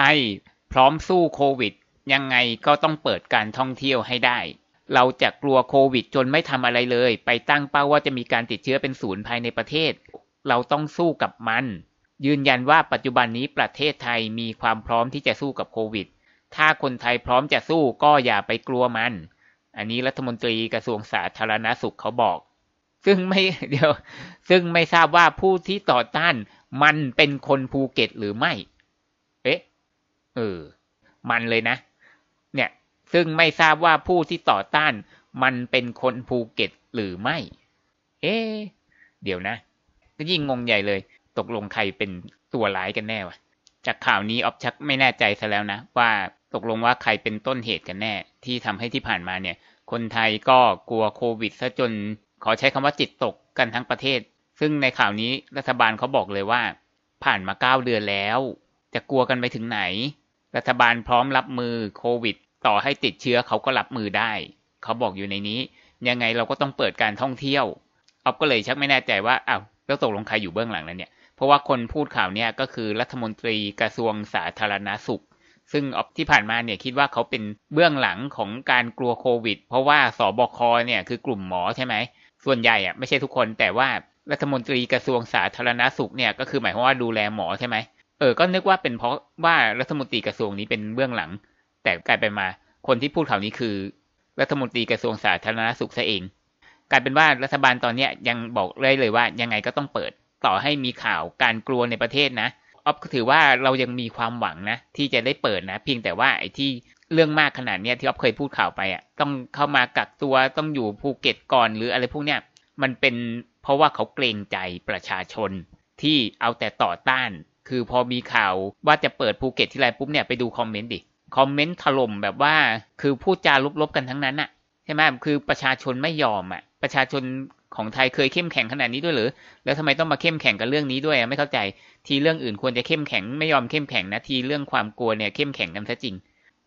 ไทย พร้อมสู้โควิด ยังไงก็ต้องเปิดการท่องเที่ยวให้ได้ เราจะกลัวโควิดจนไม่ทำอะไรเลย ไปตั้งเป้าว่าจะมีการติดเชื้อเป็นศูนย์ภายในประเทศ เราต้องสู้กับมัน ยืนยันว่าปัจจุบันนี้ประเทศไทยมีความพร้อมที่จะสู้กับโควิด ถ้าคนไทยพร้อมจะสู้ก็อย่าไปกลัวมัน อันนี้รัฐมนตรีกระทรวงสาธารณาสุขเขาบอก ซึ่งไม่เดี๋ยว ซึ่งไม่ทราบว่าผู้ที่ต่อต้านมันเป็นคนภูเก็ตหรือไม่ เออ มันเลยนะ เนี่ย ซึ่งไม่ทราบว่าผู้ที่ต่อต้าน มันเป็นคนภูเก็ตหรือไม่ เอ๊เดี๋ยวนะ ก็ยิ่งงงใหญ่เลย ตกลงใครเป็นตัวร้ายกันแน่วะ จากข่าวนี้ออฟชักไม่แน่ใจซะแล้วนะ ว่าตกลงว่าใครเป็นต้นเหตุกันแน่ ที่ทำให้ที่ผ่านมาเนี่ย คนไทยก็กลัวโควิดซะจน ขอใช้คำว่าจิตตกกันทั้งประเทศ ซึ่งในข่าวนี้รัฐบาลเขาบอกเลยว่า ผ่านมาเก้าเดือนแล้ว จะกลัวกันไปถึงไหน รัฐบาลพร้อมรับมือโควิด ต่อให้ติดเชื้อเขาก็รับมือได้ เขาบอกอยู่ในนี้ ยังไงเราก็ต้องเปิดการท่องเที่ยวออฟก็เลยชักไม่แน่ใจว่าอ้าวแล้วตกลงใครอยู่เบื้องหลังนั้นเนี่ย เพราะว่าคนพูดข่าวเนี่ยก็คือรัฐมนตรีกระทรวงสาธารณาสุข ซึ่งออฟที่ผ่านมาเนี่ยคิดว่าเขาเป็นเบื้องหลังของการกลัวโควิด เพราะว่าสบคเนี่ยคือกลุ่มหมอใช่ไหม ส่วนใหญ่อะไม่ใช่ทุกคนแต่ว่ารัฐมนตรีกระทรวงสาธารณาสุขเนี่ยก็คือหมายความว่าดูแลหมอใช่ไหม เออ ก็นึกว่าเป็นเพราะว่ารัฐมนตรีกระทรวงนี้เป็นเบื้องหลัง แต่กลายเป็นมา คนที่พูดข่าวนี้คือ รัฐมนตรีกระทรวงสาธารณสุขซะเอง กลายเป็นว่ารัฐบาลตอนเนี้ยยังบอกเลยเลยว่ายังไงก็ต้องเปิด ต่อให้มีข่าวการกลัวในประเทศนะออฟก็ถือว่าเรายังมีความหวังนะ ที่จะได้เปิดนะ เพียงแต่ว่าไอ้ที่เรื่องมากขนาดเนี้ยที่ออฟเคยพูดข่าวไปอะต้องเข้ามากักตัวต้องอยู่ภูเก็ตก่อนหรืออะไรพวกเนี้ยมันเป็นเพราะว่าเขาเกรงใจประชาชนที่เอาแต่ต่อต้าน คือพอมีข่าวว่าจะเปิดภูเก็ตทีไรปุ๊บเนี่ยไปดูคอมเมนต์ดิคอมเมนต์ถล่มแบบว่าคือพูดจาลบๆกันทั้งนั้นอะใช่ไหมคือประชาชนไม่ยอมอะประชาชนของไทยเคยเข้มแข็งขนาดนี้ด้วยหรือ แล้วทำไมต้องมาเข้มแข็งกับเรื่องนี้ด้วยไม่เข้าใจทีเรื่องอื่นควรจะเข้มแข็งไม่ยอมเข้มแข็งนะทีเรื่องความกลัวเนี่ยเข้มแข็งกันซะจริง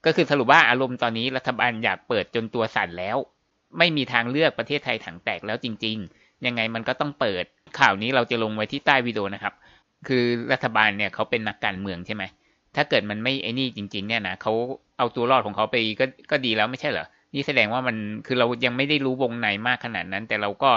ก็คือสรุปว่าอารมณ์ตอนนี้รัฐบาลอยากเปิดจนตัวสั่นแล้ว ไม่มีทางเลือกประเทศไทยถังแตกแล้วจริง ๆ ยังไงมันก็ต้องเปิดข่าวนี้เราจะลงไว้ที่ใต้วิดีโอนะครับ คือรัฐบาลเนี่ยเขาเป็นนักการเมืองใช่ไหมถ้าเกิดมันไม่ไอ้นี่จริง ๆ เนี่ยนะเขาเอาตัวรอดของเขาไปก็ก็ดีแล้วไม่ใช่เหรอนี่แสดงว่ามันคือเรายังไม่ได้รู้วงในมากขนาดนั้น แต่เราก็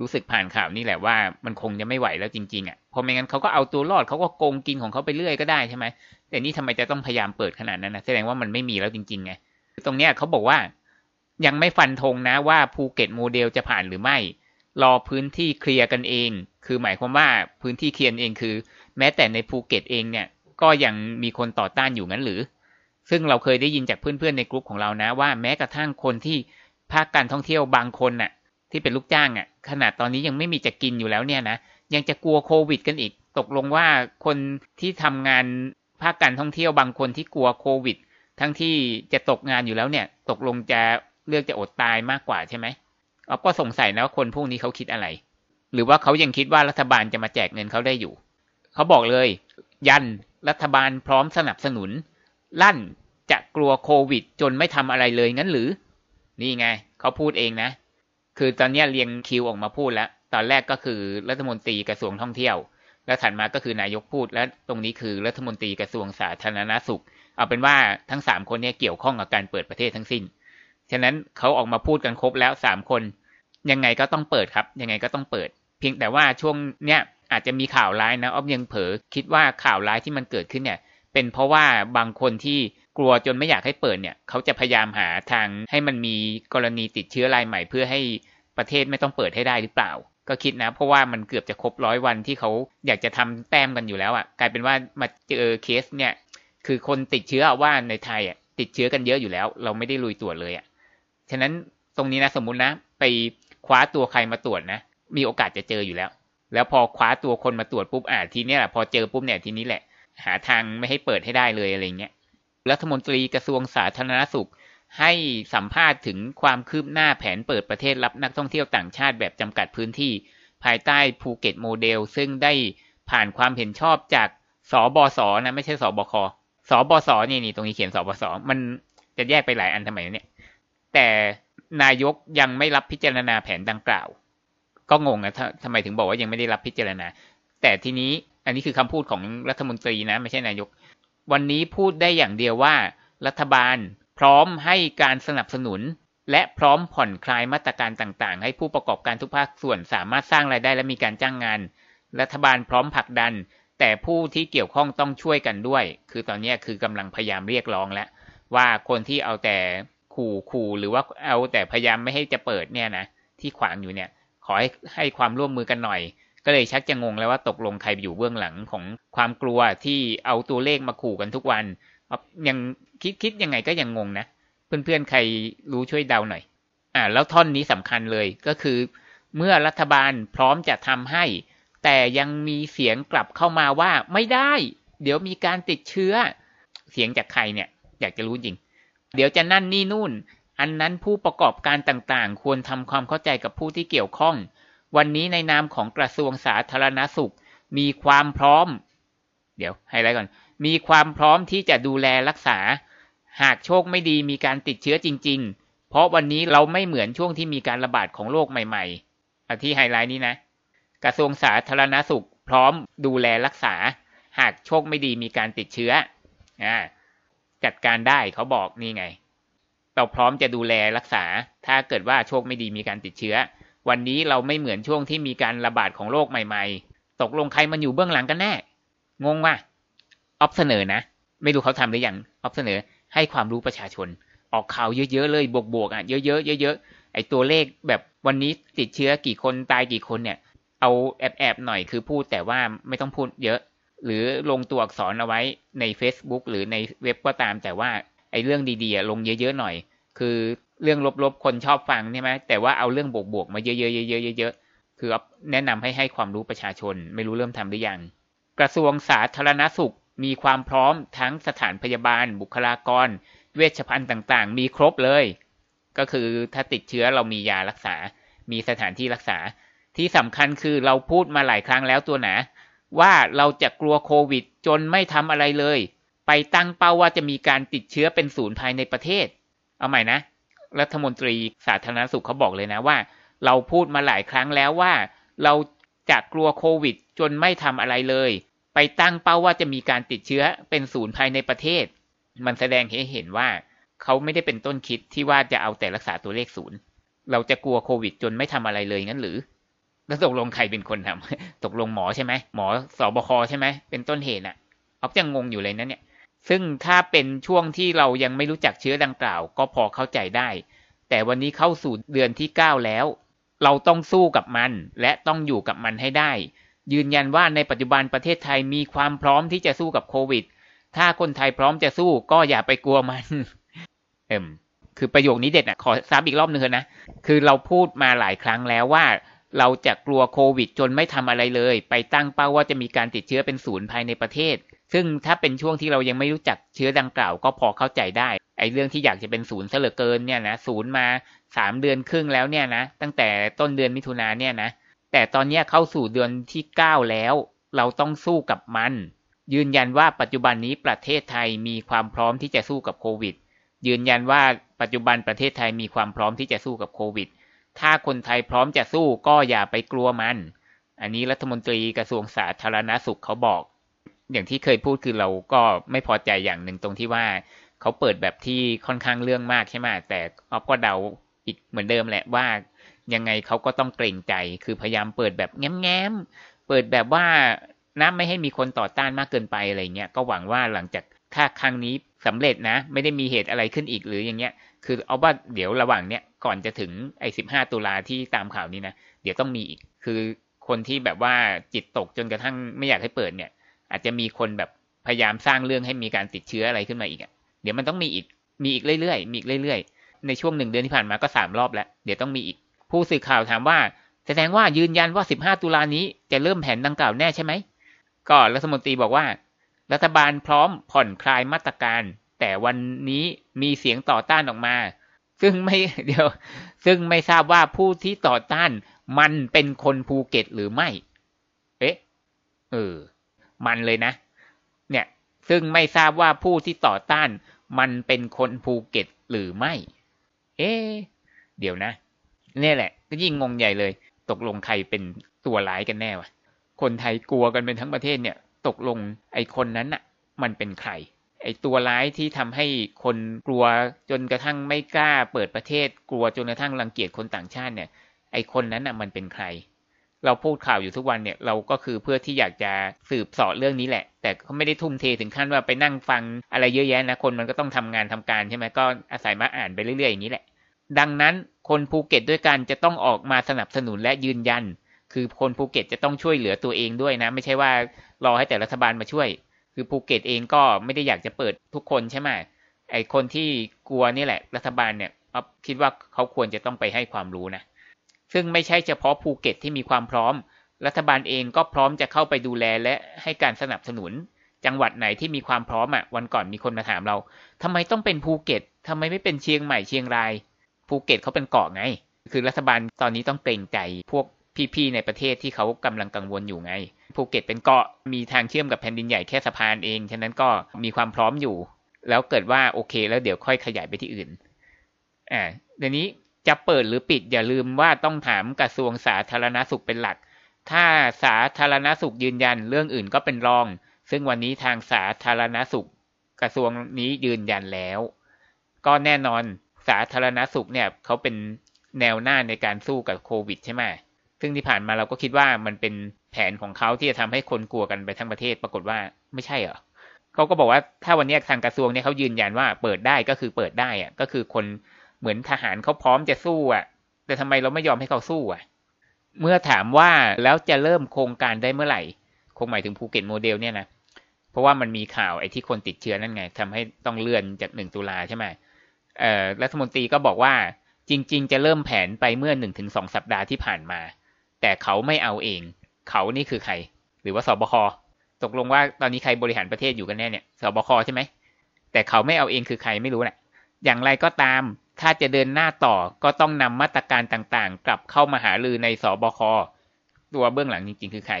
รู้สึกผ่านข่าวนี่แหละว่ามันคงจะไม่ไหวแล้วจริงๆอะเพราะไม่งั้นเขาก็เอาตัวรอดเขาก็โกงกินของเขาไปเรื่อยก็ได้ใช่ไหมแต่นี่ทำไมจะต้องพยายามเปิดขนาดนั้นนะแสดงว่ามันไม่มีแล้วจริงๆไงตรงเนี้ยเขาบอกว่ายังไม่ฟันธงนะว่าภูเก็ตโมเดลจะผ่านหรือไม่ รอพื้นที่เคลียร์กันเอง คือหมายความว่าพื้นที่เคลียร์เองคือ แม้แต่ในภูเก็ตเองเนี่ย ก็ยังมีคนต่อต้านอยู่งั้นหรือ ซึ่งเราเคยได้ยินจากเพื่อนๆในกลุ่มของเรานะว่าแม้กระทั่งคนที่ภาคการท่องเที่ยวบางคนน่ะ ที่เป็นลูกจ้างอะ ขนาดตอนนี้ยังไม่มีจะกินอยู่แล้วเนี่ยนะยังจะกลัวโควิด กันอีก ตกลงว่าคนที่ทำงานภาคการท่องเที่ยวบางคนที่กลัวโควิด ทั้งที่จะตกงานอยู่แล้วเนี่ย ตกลงจะเลือกจะอดตายมากกว่าใช่ไหม เราก็สงสัยนะว่าคนพวกนี้เขาคิดอะไร หรือว่าเขายังคิดว่ารัฐบาลจะมาแจกเงินเขาได้อยู่ เขาบอกเลย ยันรัฐบาลพร้อมสนับสนุน ลั่นจะกลัวโควิด จนไม่ทำอะไรเลยงั้นหรือ นี่ไง เขาพูดเองนะ คือตอนนี้เรียงคิวออกมาพูดแล้ว ตอนแรกก็คือรัฐมนตรีกระทรวงท่องเที่ยว แล้วถัดมาก็คือนายกพูด และตรงนี้คือรัฐมนตรีกระทรวงสาธารณสุข เอาเป็นว่าทั้งสามคนนี้เกี่ยวข้องกับการเปิดประเทศทั้งสิ้น ฉะนั้นเขาออกมาพูดกันครบแล้วสามคน ยังไงก็ต้องเปิดครับ ยังไงก็ต้องเปิด เพียงแต่ว่าช่วงเนี้ยอาจจะมีข่าวร้ายนะอ้อฟยังเผลอคิดว่าข่าวร้ายที่มันเกิดขึ้นเนี่ย เป็นเพราะว่าบางคนที่กลัวจนไม่อยากให้เปิดเนี่ย เขาจะพยายามหาทางให้มันมีกรณีติดเชื้อรายใหม่เพื่อให้ประเทศไม่ต้องเปิดให้ได้หรือเปล่า ก็คิดนะ เพราะว่ามันเกือบจะครบร้อยวันที่เขาอยากจะทำแต้มกันอยู่แล้วอะ่ะ กลายเป็นว่ามาเจอเคสเนี่ย คือคนติดเชื้อว่าในไทยอะติดเชื้อกันเยอะอยู่แล้ว เราไม่ได้ลุยตรวจเลยอะฉะนั้นตรงนี้นะสมมุตินะ ไป คว้าตัวใครมาตรวจนะ มีโอกาสจะเจออยู่แล้ว แล้วพอคว้าตัวคนมาตรวจปุ๊บอ่าทีเนี้ยแหละพอเจอปุ๊บเนี่ยทีนี้แหละ หาทางไม่ให้เปิดให้ได้เลยอะไรเงี้ยรัฐมนตรีกระทรวงสาธารณสุข ให้สัมภาษณ์ถึงความคืบหน้าแผนเปิดประเทศรับนักท่องเที่ยวต่างชาติแบบจำกัดพื้นที่ ภายใต้ภูเก็ตโมเดล ซึ่งได้ผ่านความเห็นชอบจากศบศนะไม่ใช่ศบคสบสนี่นี่ตรงนี้เขียนสบสมันจะแยกไปหลายอันทำไมเนี่ยแต่ นายกยังไม่รับพิจารณาแผนดังกล่าว ก็งงนะทำไมถึงบอกว่ายังไม่ได้รับพิจารณา แต่ทีนี้อันนี้คือคำพูดของรัฐมนตรีนะ ไม่ใช่นายก วันนี้พูดได้อย่างเดียวว่า รัฐบาลพร้อมให้การสนับสนุน และพร้อมผ่อนคลายมาตรการต่างๆ ให้ผู้ประกอบการทุกภาคส่วนสามารถสร้างรายได้และมีการจ้างงาน รัฐบาลพร้อมผลักดัน แต่ผู้ที่เกี่ยวข้องต้องช่วยกันด้วย คือตอนนี้คือกำลังพยายามเรียกร้องแล้วว่าคนที่เอาแต่ ขู่ขู่หรือว่าเอาแต่พยายามไม่ให้จะเปิดเนี่ยนะที่ขวางอยู่เนี่ย ขอให้ให้ความร่วมมือกันหน่อย ก็เลยชักจะงงแล้วว่าตกลงใครอยู่เบื้องหลังของความกลัวที่เอาตัวเลขมาขู่กันทุกวันยังคิดคิดยังไงก็ยังงงนะเพื่อนๆใครรู้ช่วยเดาหน่อย อ่า แล้วท่อนนี้สำคัญเลยก็คือ เมื่อรัฐบาลพร้อมจะทำให้ แต่ยังมีเสียงกลับเข้ามาว่าไม่ได้ เดี๋ยวมีการติดเชื้อ เสียงจากใครเนี่ย อยากจะรู้จริง เดี๋ยวจะนั่นนี่นู่น อันนั้นผู้ประกอบการต่างๆ ควรทำความเข้าใจกับผู้ที่เกี่ยวข้อง วันนี้ในนามของกระทรวงสาธารณสุข มีความพร้อม เดี๋ยวให้ไรก่อน มีความพร้อมที่จะดูแลรักษา หากโชคไม่ดีมีการติดเชื้อจริง ๆ เพราะวันนี้เราไม่เหมือนช่วงที่มีการระบาดของโรคใหม่ๆอที่ไฮไลท์นี้นะ กระทรวงสาธารณสุข พร้อมดูแลรักษา หากโชคไม่ดีมีการติดเชื้ออ จัดการได้เขาบอกนี่ไง เราพร้อมจะดูแลรักษา ถ้าเกิดว่าโชคไม่ดีมีการติดเชื้อ วันนี้เราไม่เหมือนช่วงที่มีการระบาดของโรคใหม่ๆ ตกลงใครมันอยู่เบื้องหลังกันแน่ งงว่ะออฟเสนอนะ ไม่รู้เขาทำหรือยังออฟเสนอให้ความรู้ประชาชน ออกข่าวเยอะๆเลยบวกๆอะเยอะๆเยอะๆไอตัวเลขแบบวันนี้ติดเชื้อกี่คนตายกี่คนเนี่ย เอาแอบๆหน่อยคือพูดแต่ว่าไม่ต้องพูดเยอะ หรือลงตัวอักษรเอาไว้ใน Facebook หรือในเว็บก็ตาม แต่ว่าไอ้เรื่องดีๆลงเยอะๆหน่อย คือเรื่องลบๆคนชอบฟังใช่ไหมแต่ว่าเอาเรื่องบวกๆมาเยอะๆเยอะๆคือแนะนำให้ให้ความรู้ประชาชน ไม่รู้เริ่มทำหรือยังกระทรวงสาธารณสุขมีความพร้อมทั้งสถานพยาบาล บุคลากร เวชภัณฑ์ต่างๆ มีครบเลย ก็คือถ้าติดเชื้อเรามียารักษา มีสถานที่รักษา ที่สำคัญคือเราพูดมาหลายครั้งแล้วตัวหนา ว่าเราจะกลัวโควิด จนไม่ทำอะไรเลย ไปตั้งเป้าว่าจะมีการติดเชื้อเป็นศูนย์ภายในประเทศ เอาใหม่นะ รัฐมนตรีสาธารณสุขเขาบอกเลยนะว่า เราพูดมาหลายครั้งแล้วว่า เราจะกลัวโควิด จนไม่ทำอะไรเลย ไปตั้งเป้าว่าจะมีการติดเชื้อเป็นศูนย์ภายในประเทศ มันแสดงให้เห็นว่า เขาไม่ได้เป็นต้นคิดที่ว่าจะเอาแต่รักษาตัวเลขศูนย์เราจะกลัวโควิด จนไม่ทำอะไรเลยงั้นหรือ แล้วตกลงใครเป็นคนทำตกลงหมอใช่ไหมหมอสอบคใช่ไหมเป็นต้นเหตุอะออฟยังงงอยู่เลยนะเนี่ย ซึ่งถ้าเป็นช่วงที่เรายังไม่รู้จักเชื้อดังกล่าว ก็พอเข้าใจได้ แต่วันนี้เข้าสู่เดือนที่9แล้ว เราต้องสู้กับมัน และต้องอยู่กับมันให้ได้ ยืนยันว่าในปัจจุบันประเทศไทยมีความพร้อมที่จะสู้กับโควิด ถ้าคนไทยพร้อมจะสู้ก็อย่าไปกลัวมัน เอ็มคือประโยคนี้เด็ดอะขอซ้ำอีกรอบนึงเถอะนะ คือเราพูดมาหลายครั้งแล้วว่า เราจะกลัวโควิดจนไม่ทำอะไรเลย ไปตั้งเป้าว่าจะมีการติดเชื้อเป็นศูนย์ภายในประเทศ ซึ่งถ้าเป็นช่วงที่เรายังไม่รู้จักเชื้อดังกล่าวก็พอเข้าใจได้ ไอ้เรื่องที่อยากจะเป็นศูนย์เสลอเกินเนี่ยนะศูนย์มาสามเดือนครึ่งแล้วเนี่ยนะ ตั้งแต่ต้นเดือนมิถุนาเนี่ยนะ แต่ตอนนี้เข้าสู่เดือนที่9แล้ว เราต้องสู้กับมัน ยืนยันว่าปัจจุบันนี้ประเทศไทยมีความพร้อมที่จะสู้กับโควิด ยืนยันว่าปัจจุบันประเทศไทยมีความพร้อมที่จะสู้กับโควิด ถ้าคนไทยพร้อมจะสู้ก็อย่าไปกลัวมัน อันนี้รัฐมนตรีกระทรวงสาธารณาสุขเขาบอก อย่างที่เคยพูดคือเราก็ไม่พอใจอย่างหนึ่งตรงที่ว่าเขาเปิดแบบที่ค่อนข้างเรื่องมากใช่ไหมแต่ออฟก็เดาอีกเหมือนเดิมแหละว่า ยังไงเขาก็ต้องเกรงใจ คือพยายามเปิดแบบแง้มๆเปิดแบบว่านะไม่ให้มีคนต่อต้านมากเกินไปอะไรเงี้ยก็หวังว่าหลังจากถ้าครั้งนี้สำเร็จนะ ไม่ได้มีเหตุอะไรขึ้นอีกหรืออย่างเงี้ย คือเอาว่าเดี๋ยวระหว่างเนี้ยก่อนจะถึงไอ้สิบห้าตุลาที่ตามข่าวนี้นะเดี๋ยวต้องมีอีกคือคนที่แบบว่าจิตตกจนกระทั่งไม่อยากให้เปิดเนี่ย อาจจะมีคนแบบพยายามสร้างเรื่องให้มีการติดเชื้ออะไรขึ้นมาอีกอะเดี๋ยวมันต้องมีอีกมีอีกเรื่อยๆมีอีกเรื่อยๆ ในช่วงหนึ่งเดือนที่ผ่านมาก็สามรอบแล้ว เดี๋ยวต้องมีอีก ผู้สื่อข่าวถามว่า แสดงว่ายืนยันว่า15ตุลานี้จะเริ่มแผนดังกล่าวแน่ใช่ไหมก็รัฐมนตรีบอกว่า รัฐบาลพร้อมผ่อนคลายมาตรการ แต่วันนี้มีเสียงต่อต้านออกมา ซึ่งไม่เดี๋ยว ซึ่งไม่ทราบว่าผู้ที่ต่อต้านมันเป็นคนภูเก็ตหรือไม่ เอ๊ะ เออ มันเลยนะ เนี่ย ซึ่งไม่ทราบว่าผู้ที่ต่อต้าน มันเป็นคนภูเก็ตหรือไม่ เอ๊ะ เดี๋ยวนะ เนี่ยแหละ ก็ยิ่งงงใหญ่เลย ตกลงใครเป็นตัวร้ายกันแน่วะ คนไทยกลัวกันเป็นทั้งประเทศเนี่ย ตกลงไอ้คนนั้นน่ะ มันเป็นใคร ไอตัวร้ายที่ทำให้คนกลัวจนกระทั่งไม่กล้าเปิดประเทศ กลัวจนกระทั่งรังเกียจคนต่างชาติเนี่ย ไอคนนั้นอะมันเป็นใคร เราพูดข่าวอยู่ทุกวันเนี่ย เราก็คือเพื่อที่อยากจะสืบสอดเรื่องนี้แหละ แต่ก็ไม่ได้ทุ่มเทถึงขั้นว่าไปนั่งฟังอะไรเยอะแยะนะคนมันก็ต้องทำงานทำการใช่ไหมก็อาศัยมาอ่านไปเรื่อยๆอย่างนี้แหละ ดังนั้นคนภูเก็ตด้วยกันจะต้องออกมาสนับสนุนและยืนยัน คือคนภูเก็ตจะต้องช่วยเหลือตัวเองด้วยนะ ไม่ใช่ว่ารอให้แต่รัฐบาลมาช่วย คือภูเก็ตเองก็ไม่ได้อยากจะเปิดทุกคนใช่ไหมไอคนที่กลัวนี่แหละ รัฐบาลเนี่ยคิดว่าเขาควรจะต้องไปให้ความรู้นะ ซึ่งไม่ใช่เฉพาะภูเก็ตที่มีความพร้อม รัฐบาลเองก็พร้อมจะเข้าไปดูแลและให้การสนับสนุน จังหวัดไหนที่มีความพร้อมอะ วันก่อนมีคนมาถามเราทำไมต้องเป็นภูเก็ตทำไมไม่เป็นเชียงใหม่เชียงราย ภูเก็ตเขาเป็นเกาะไง คือรัฐบาลตอนนี้ต้องเกรงใจพวก พี่ๆในประเทศที่เขากำลังกังวลอยู่ไงภูเก็ตเป็นเกาะมีทางเชื่อมกับแผ่นดินใหญ่แค่สะพานเองฉะนั้นก็มีความพร้อมอยู่ แล้วเกิดว่าโอเค แล้วเดี๋ยวค่อยขยายไปที่อื่นอ่าเดี๋ยวนี้จะเปิดหรือปิดอย่าลืมว่าต้องถามกระทรวงสาธารณสุขเป็นหลัก ถ้าสาธารณสุขยืนยันเรื่องอื่นก็เป็นรอง ซึ่งวันนี้ทางสาธารณสุข กระทรวงนี้ยืนยันแล้ว ก็แน่นอนสาธารณสุขเนี่ยเขาเป็นแนวหน้าในการสู้กับโควิดใช่ไหม ซึ่งที่ผ่านมาเราก็คิดว่ามันเป็นแผนของเขาที่จะทำให้คนกลัวกันไปทั้งประเทศปรากฏว่าไม่ใช่เหรอเขาก็บอกว่าถ้าวันนี้ทางกระทรวงเนี่ยเขายืนยันว่าเปิดได้ก็คือเปิดได้อะก็คือคนเหมือนทหารเขาพร้อมจะสู้อะ แต่ทำไมเราไม่ยอมให้เขาสู้อะ เมื่อถามว่าแล้วจะเริ่มโครงการได้เมื่อไหร่ คงหมายถึงภูเก็ตโมเดลเนี่ยนะเพราะว่ามันมีข่าวไอ้ที่คนติดเชื้อนั่นไงทำให้ต้องเลื่อนจากหนึ่งตุลาใช่ไหมเอ่อรัฐมนตรีก็บอกว่าจริง ๆ จะเริ่มแผนไปเมื่อหนึ่งถึงสองสัปดาห์ที่ผ่านมา แต่เขาไม่เอาเอง เขานี่คือใคร หรือว่าสบคตกลงว่าตอนนี้ใครบริหารประเทศอยู่กันแน่เนี่ยสบคใช่ไหมแต่เขาไม่เอาเองคือใครไม่รู้แหละอย่างไรก็ตามถ้าจะเดินหน้าต่อก็ต้องนำมาตรการต่างๆ กลับเข้ามาหาลือในสบคตัวเบื้องหลังจริง ๆ คือใคร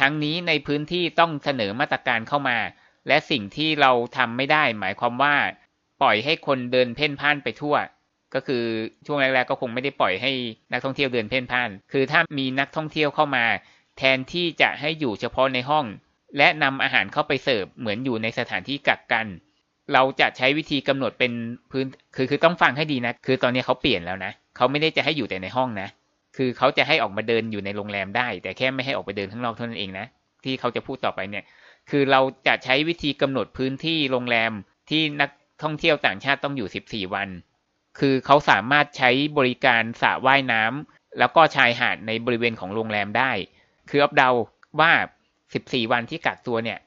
ทั้งนี้ในพื้นที่ต้องเสนอมาตรการเข้ามา และสิ่งที่เราทำไม่ได้ หมายความว่า ปล่อยให้คนเดินเพ่นพ่านไปทั่ว ก็คือช่วงแรกๆก็คงไม่ได้ปล่อยให้นักท่องเที่ยวเดินเพ่นพ่าน คือถ้ามีนักท่องเที่ยวเข้ามา แทนที่จะให้อยู่เฉพาะในห้อง และนำอาหารเข้าไปเสิร์ฟเหมือนอยู่ในสถานที่กักกัน เราจะใช้วิธีกำหนดเป็นพื้น คือคือต้องฟังให้ดีนะ คือตอนนี้เขาเปลี่ยนแล้วนะ เขาไม่ได้จะให้อยู่แต่ในห้องนะ คือเขาจะให้ออกมาเดินอยู่ในโรงแรมได้ แต่แค่ไม่ให้ออกไปเดินข้างนอกเท่านั้นเองนะ ที่เขาจะพูดต่อไปเนี่ย คือเราจะใช้วิธีกำหนดพื้นที่โรงแรมที่นักท่องเที่ยวต่างชาติต้องอยู่ 14 วัน คือเขาสามารถใช้บริการสระว่ายน้ำแล้วก็ชายหาดในบริเวณของโรงแรมได้ คืออับเดาว่า 14 วันที่กักตัวเนี่ย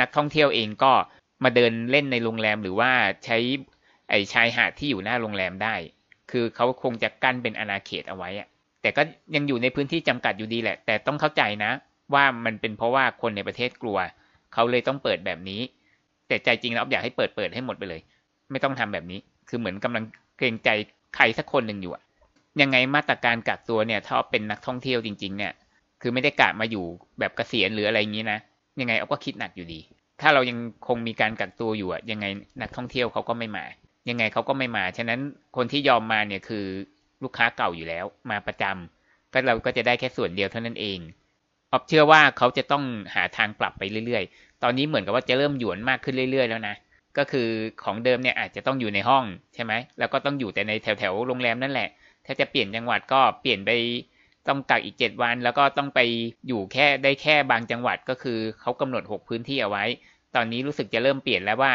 นักท่องเที่ยวเองก็มาเดินเล่นในโรงแรมหรือว่าใช้ไอชายหาดที่อยู่หน้าโรงแรมได้ คือเขาคงจะกั้นเป็นอาณาเขตเอาไว้อะแต่ก็ยังอยู่ในพื้นที่จำกัดอยู่ดีแหละ แต่ต้องเข้าใจนะ ว่ามันเป็นเพราะว่าคนในประเทศกลัว เขาเลยต้องเปิดแบบนี้ แต่ใจจริงแล้วอยากให้เปิดเปิดให้หมดไปเลย ไม่ต้องทำแบบนี้ คือเหมือนกำลัง เกรงใจใครสักคนหนึ่งอยู่อะยังไงมาตรการกักตัวเนี่ย ถ้าเป็นนักท่องเที่ยวจริง ๆ เนี่ย คือไม่ได้กะมาอยู่แบบเกษียณหรืออะไรอย่างนี้นะยังไงเอาก็คิดหนักอยู่ดี ถ้าเรายังคงมีการกักตัวอยู่อะยังไงนักท่องเที่ยวเขาก็ไม่มา ยังไงเขาก็ไม่มา ฉะนั้นคนที่ยอมมาเนี่ยคือลูกค้าเก่าอยู่แล้ว มาประจำก็เราก็จะได้แค่ส่วนเดียวเท่านั้นเองออบเชื่อว่าเขาจะต้องหาทางปรับไปเรื่อยๆ ตอนนี้เหมือนกับว่าจะเริ่มหยวนมากขึ้นเรื่อยๆ แล้วนะ ก็คือของเดิมเนี่ยอาจจะต้องอยู่ในห้องใช่ไหมแล้วก็ต้องอยู่แต่ในแถวๆโรงแรมนั่นแหละ ถ้าจะเปลี่ยนจังหวัดก็เปลี่ยนไปต้องกักอีกเจ็ดวัน แล้วก็ต้องไปอยู่แค่ได้แค่บางจังหวัดก็คือเขากำหนดหกพื้นที่เอาไว้ ตอนนี้รู้สึกจะเริ่มเปลี่ยนแล้วว่า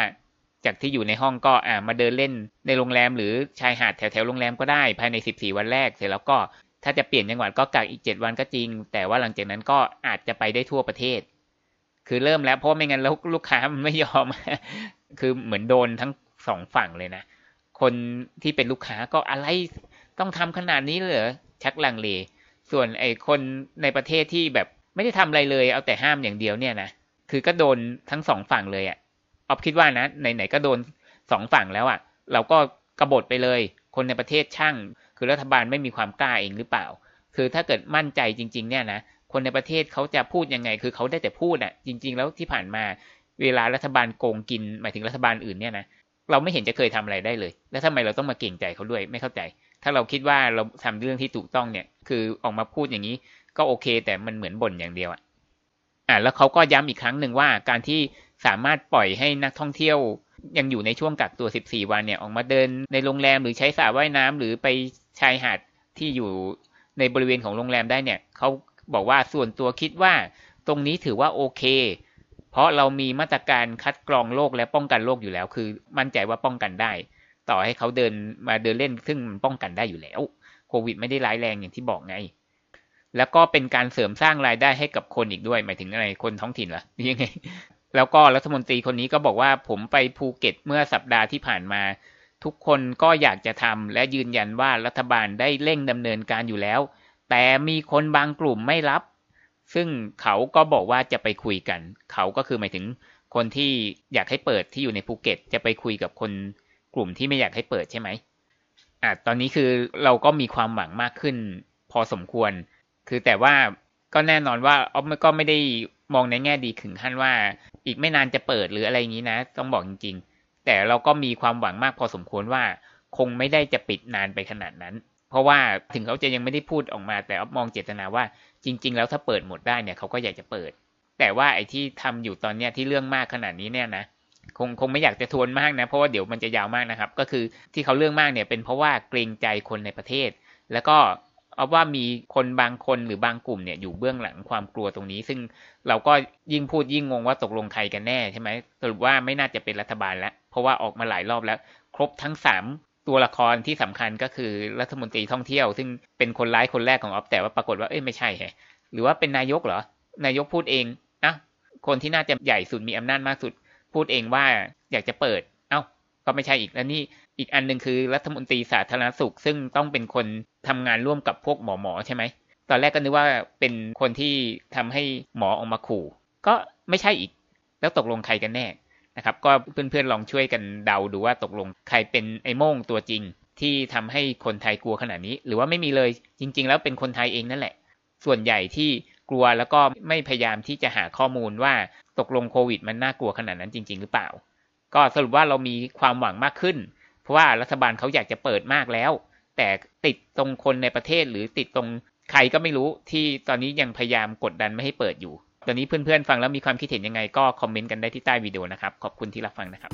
จากที่อยู่ในห้องก็อ่ามาเดินเล่นในโรงแรมหรือชายหาดแถวแถวโรงแรมก็ได้ภายในสิบสี่วันแรก เสร็จแล้วก็ถ้าจะเปลี่ยนจังหวัดก็กักอีกเจ็ดวันก็จริง แต่ว่าหลังจากนั้นก็อาจจะไปได้ทั่วประเทศ คือเริ่มแล้วเพราะไม่งั้นแล้วลูกค้ามันไม่ยอม คือเหมือนโดนทั้งสองฝั่งเลยนะ คนที่เป็นลูกค้าก็อะไรต้องทำขนาดนี้เลยเหรอชักลังเล ส่วนไอ้คนในประเทศที่แบบไม่ได้ทำอะไรเลย เอาแต่ห้ามอย่างเดียวเนี่ยนะคือก็โดนทั้งสองฝั่งเลยอะ่ะออฟคิดว่านะไหนๆก็โดนสองฝั่งแล้วอะ่ะ เราก็กบฏไปเลย คนในประเทศช่าง คือรัฐบาลไม่มีความกล้าเองหรือเปล่า คือถ้าเกิดมั่นใจจริง ๆ เนี่ยนะ คนในประเทศเขาจะพูดยังไง คือเขาได้แต่พูดอะ่ะ จริง ๆ แล้วที่ผ่านมาเวลารัฐบาลโกงกิน หมายถึงรัฐบาลอื่นเนี่ยนะเราไม่เห็นจะเคยทำอะไรได้เลย แล้วทำไมเราต้องมาเก่งใจเขาด้วยไม่เข้าใจ ถ้าเราคิดว่าเราทำเรื่องที่ถูกต้องเนี่ย คือออกมาพูดอย่างนี้ ก็โอเค แต่มันเหมือนบ่นอย่างเดียวอะอ่าแล้วเขาก็ย้ำอีกครั้งหนึ่งว่าการที่สามารถปล่อยให้นักท่องเที่ยวยังอยู่ในช่วงกักตัว 14 วันเนี่ย ออกมาเดินในโรงแรมหรือใช้สระว่ายน้ำหรือไปชายหาดที่อยู่ในบริเวณของโรงแรมได้เนี่ยเขา บอกว่าส่วนตัวคิดว่า ตรงนี้ถือว่าโอเค เพราะเรามีมาตรการคัดกรองโรคและป้องกันโรคอยู่แล้ว คือ มั่นใจว่าป้องกันได้ ต่อให้เขาเดินมาเดินเล่น ซึ่งมันป้องกันได้อยู่แล้วโควิดไม่ได้ร้ายแรงอย่างที่บอกไง แล้วก็เป็นการเสริมสร้างรายได้ให้กับคนอีกด้วย หมายถึงอะไรคนท้องถิ่นเหรอยังไง แล้วก็รัฐมนตรีคนนี้ก็บอกว่าผมไปภูเก็ตเมื่อสัปดาห์ที่ผ่านมา ทุกคนก็อยากจะทำและยืนยันว่ารัฐบาลได้เร่งดำเนินการอยู่แล้ว แต่มีคนบางกลุ่มไม่รับ ซึ่งเขาก็บอกว่าจะไปคุยกัน เขาก็คือหมายถึงคนที่อยากให้เปิดที่อยู่ในภูเก็ต จะไปคุยกับคนกลุ่มที่ไม่อยากให้เปิดใช่ไหมอะตอนนี้คือเราก็มีความหวังมากขึ้น พอสมควร คือแต่ว่าก็แน่นอนว่าออฟก็ไม่ได้มองในแง่ดีถึงขั้นว่า อีกไม่นานจะเปิดหรืออะไรอย่างนี้นะ ต้องบอกจริง ๆ แต่เราก็มีความหวังมากพอสมควรว่า คงไม่ได้จะปิดนานไปขนาดนั้น เพราะว่าถึงเขาจะยังไม่ได้พูดออกมาแต่ออฟมองเจตนาว่าจริง ๆ แล้วถ้าเปิดหมดได้เนี่ยเขาก็อยากจะเปิด แต่ว่าไอ้ที่ทำอยู่ตอนเนี้ยที่เรื่องมากขนาดนี้เนี่ยนะคงคงไม่อยากจะทวนมากนะเพราะว่าเดี๋ยวมันจะยาวมากนะครับ ก็คือที่เขาเรื่องมากเนี่ยเป็นเพราะว่าเกรงใจคนในประเทศ แล้วก็เอาว่ามีคนบางคนหรือบางกลุ่มเนี่ยอยู่เบื้องหลังความกลัวตรงนี้ ซึ่งเราก็ยิ่งพูดยิ่งงงว่าตกลงใครกันแน่ใช่ไหมสรุปว่าไม่น่าจะเป็นรัฐบาลแล้วเพราะว่าออกมาหลายรอบแล้ว ครบทั้งสาม ตัวละครที่สำคัญก็คือรัฐมนตรีท่องเที่ยว ซึ่งเป็นคนร้ายคนแรกของออฟแต่ว่าปรากฏว่าเอ้ยไม่ใช่แฮหรือว่าเป็นนายกเหรอ นายกพูดเองอะคนที่น่าจะใหญ่สุดมีอำนาจมากสุด พูดเองว่าอยากจะเปิด เอ้า ก็ไม่ใช่อีกแล้วนี่อีกอันหนึ่งคือรัฐมนตรีสาธารณสุข ซึ่งต้องเป็นคนทำงานร่วมกับพวกหมอหมอใช่ไหมตอนแรกก็นึกว่าเป็นคนที่ทำให้หมอออกมาขู่ ก็ไม่ใช่อีก แล้วตกลงใครกันแน่ นะครับก็เพื่อนๆลองช่วยกันเดาดูว่าตกลงใครเป็นไอ้โม่งตัวจริง ที่ทำให้คนไทยกลัวขนาดนี้ หรือว่าไม่มีเลยจริง ๆ แล้วเป็นคนไทยเองนั่นแหละ ส่วนใหญ่ที่กลัวแล้วก็ไม่พยายามที่จะหาข้อมูลว่าตกลงโควิด มันน่ากลัวขนาดนั้นจริง ๆ หรือเปล่า ก็สรุปว่าเรามีความหวังมากขึ้น เพราะว่ารัฐบาลเขาอยากจะเปิดมากแล้ว แต่ติดตรงคนในประเทศหรือติดตรงใครก็ไม่รู้ที่ตอนนี้ยังพยายามกดดันไม่ให้เปิดอยู่ ตอนนี้เพื่อนๆฟังแล้วมีความคิดเห็นยังไงก็คอมเมนต์กันได้ที่ใต้วิดีโอนะครับ ขอบคุณที่รับฟังนะครับ